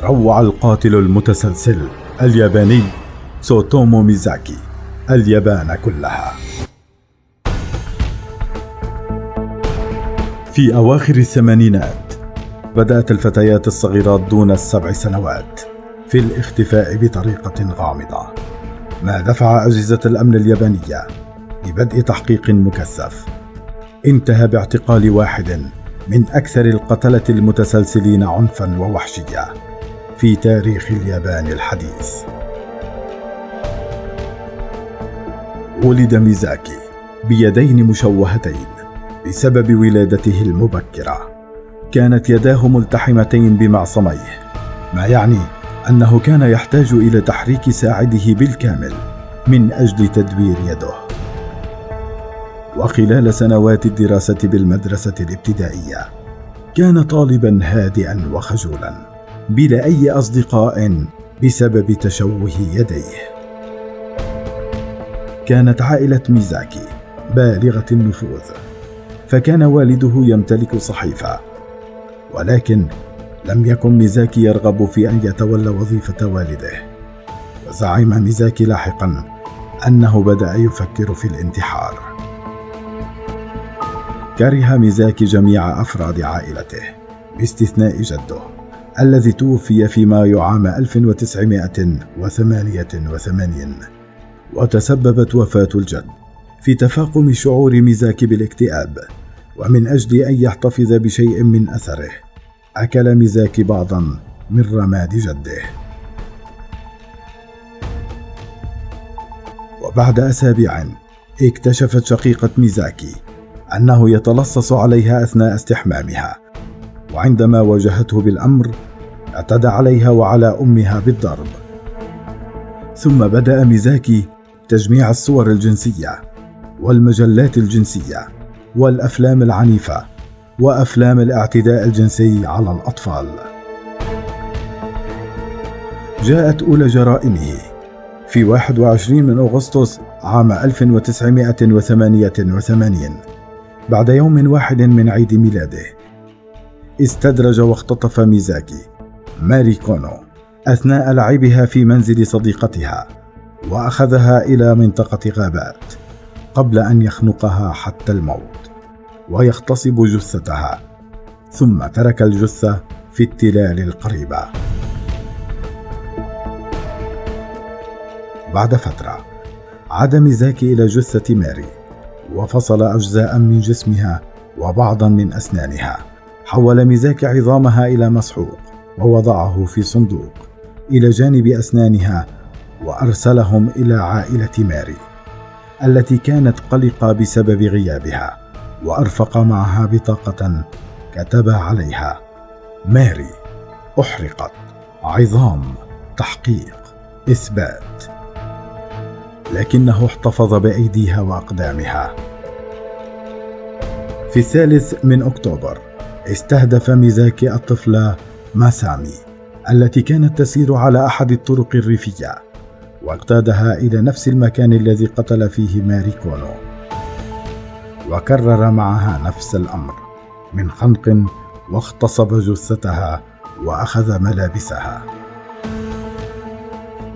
روع القاتل المتسلسل الياباني سوتومو ميزاكي اليابان كلها. في أواخر الثمانينات بدأت الفتيات الصغيرات دون السبع سنوات في الاختفاء بطريقة غامضة ما دفع أجهزة الأمن اليابانية لبدء تحقيق مكثف. انتهى باعتقال واحد من أكثر القتلة المتسلسلين عنفا ووحشية. في تاريخ اليابان الحديث. ولد ميزاكي بيدين مشوهتين بسبب ولادته المبكرة. كانت يداه ملتحمتين بمعصميه ما يعني أنه كان يحتاج إلى تحريك ساعده بالكامل من أجل تدوير يده. وخلال سنوات الدراسة بالمدرسة الابتدائية كان طالبا هادئا وخجولا. بلا أي أصدقاء بسبب تشوه يديه. كانت عائلة ميزاكي بالغة النفوذ فكان والده يمتلك صحيفة. ولكن لم يكن ميزاكي يرغب في أن يتولى وظيفة والده. وزعم ميزاكي لاحقا أنه بدأ يفكر في الانتحار. كره ميزاكي جميع أفراد عائلته باستثناء جده. الذي توفي في مايو عام 1988 وتسببت وفاة الجد في تفاقم شعور ميزاكي بالاكتئاب ومن أجل أن يحتفظ بشيء من أثره أكل ميزاكي بعضا من رماد جده. وبعد أسابيع اكتشفت شقيقة ميزاكي أنه يتلصص عليها أثناء استحمامها. وعندما واجهته بالأمر اعتدى عليها وعلى أمها بالضرب ثم بدأ ميزاكي تجميع الصور الجنسية والمجلات الجنسية والأفلام العنيفة وأفلام الاعتداء الجنسي على الأطفال. جاءت أولى جرائمه في 21 من أغسطس عام 1988 بعد يوم واحد من عيد ميلاده استدرج واختطف ميزاكي. ماري كونو أثناء لعبها في منزل صديقتها وأخذها إلى منطقة غابات قبل أن يخنقها حتى الموت ويغتصب جثتها ثم ترك الجثة في التلال القريبة. بعد فترة عاد ميزاكي إلى جثة ماري وفصل أجزاء من جسمها وبعضا من أسنانها. حول ميزاكي عظامها إلى مسحوق ووضعه في صندوق إلى جانب أسنانها وأرسلهم إلى عائلة ماري التي كانت قلقة بسبب غيابها وأرفق معها بطاقة كتب عليها. ماري أحرقت. عظام تحقيق. إثبات. لكنه احتفظ بأيديها وأقدامها. في الثالث من أكتوبر استهدف ميزاكي الطفلة ماسامي التي كانت تسير على أحد الطرق الريفية واقتادها إلى نفس المكان الذي قتل فيه ماري كونو. وكرر معها نفس الأمر من خنق واغتصب جثتها وأخذ ملابسها.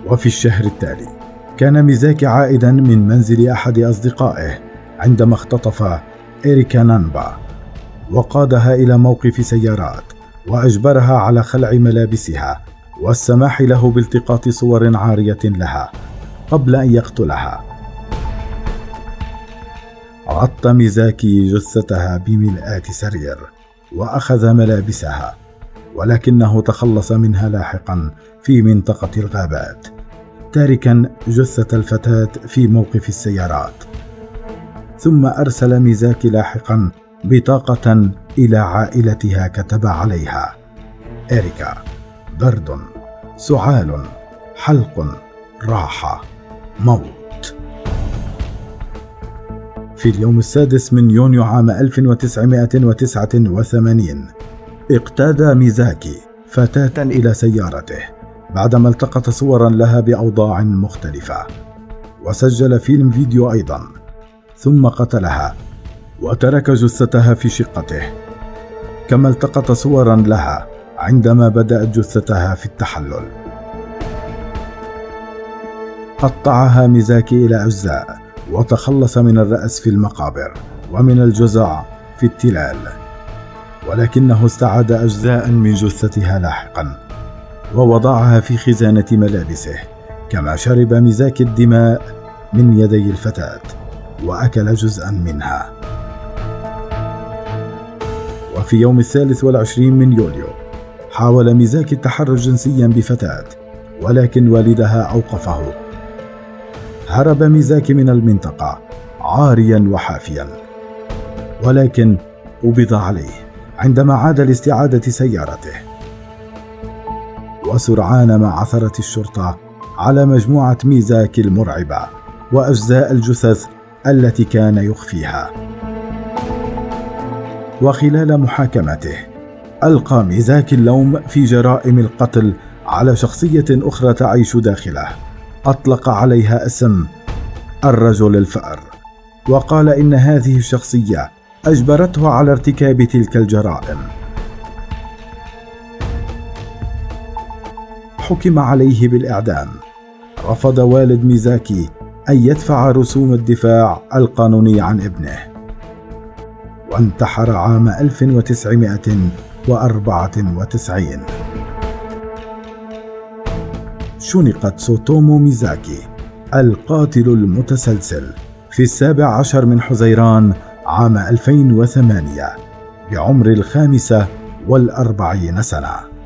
وفي الشهر التالي كان ميزاكي عائدا من منزل أحد أصدقائه عندما اختطف إريكا نانبا. وقادها إلى موقف سيارات وأجبرها على خلع ملابسها والسماح له بالتقاط صور عارية لها قبل أن يقتلها. غطى ميزاكي جثتها بملآت سرير وأخذ ملابسها ولكنه تخلص منها لاحقا في منطقة الغابات تاركا جثة الفتاة في موقف السيارات. ثم أرسل ميزاكي لاحقا بطاقة إلى عائلتها كتب عليها. إريكا برد سعال حلق راحة موت. في اليوم السادس من يونيو عام 1989 اقتاد ميزاكي فتاة إلى سيارته بعدما التقط صورا لها بأوضاع مختلفة وسجل فيلم فيديو أيضا ثم قتلها. وترك جثتها في شقته كما التقط صورا لها عندما بدأت جثتها في التحلل. قطعها ميزاكي إلى أجزاء وتخلص من الرأس في المقابر ومن الجزع في التلال. ولكنه استعاد أجزاء من جثتها لاحقا ووضعها في خزانة ملابسه كما شرب ميزاكي الدماء من يدي الفتاة وأكل جزءا منها. وفي يوم الثالث والعشرين من يوليو. حاول ميزاكي التحرش جنسيا بفتاة ولكن والدها أوقفه. هرب ميزاكي من المنطقة عاريا وحافيا ولكن قبض عليه عندما عاد لاستعادة سيارته. وسرعان ما عثرت الشرطة على مجموعة ميزاكي المرعبة وأجزاء الجثث التي كان يخفيها. وخلال محاكمته ألقى ميزاكي اللوم في جرائم القتل على شخصية أخرى تعيش داخله أطلق عليها اسم الرجل الفأر. وقال إن هذه الشخصية أجبرته على ارتكاب تلك الجرائم. حكم عليه بالإعدام. رفض والد ميزاكي أن يدفع رسوم الدفاع القانوني عن ابنه. وانتحر عام 1994 شنقت سوتومو ميزاكي القاتل المتسلسل في السابع عشر من حزيران عام 2008 بعمر الخامسة والأربعين سنة.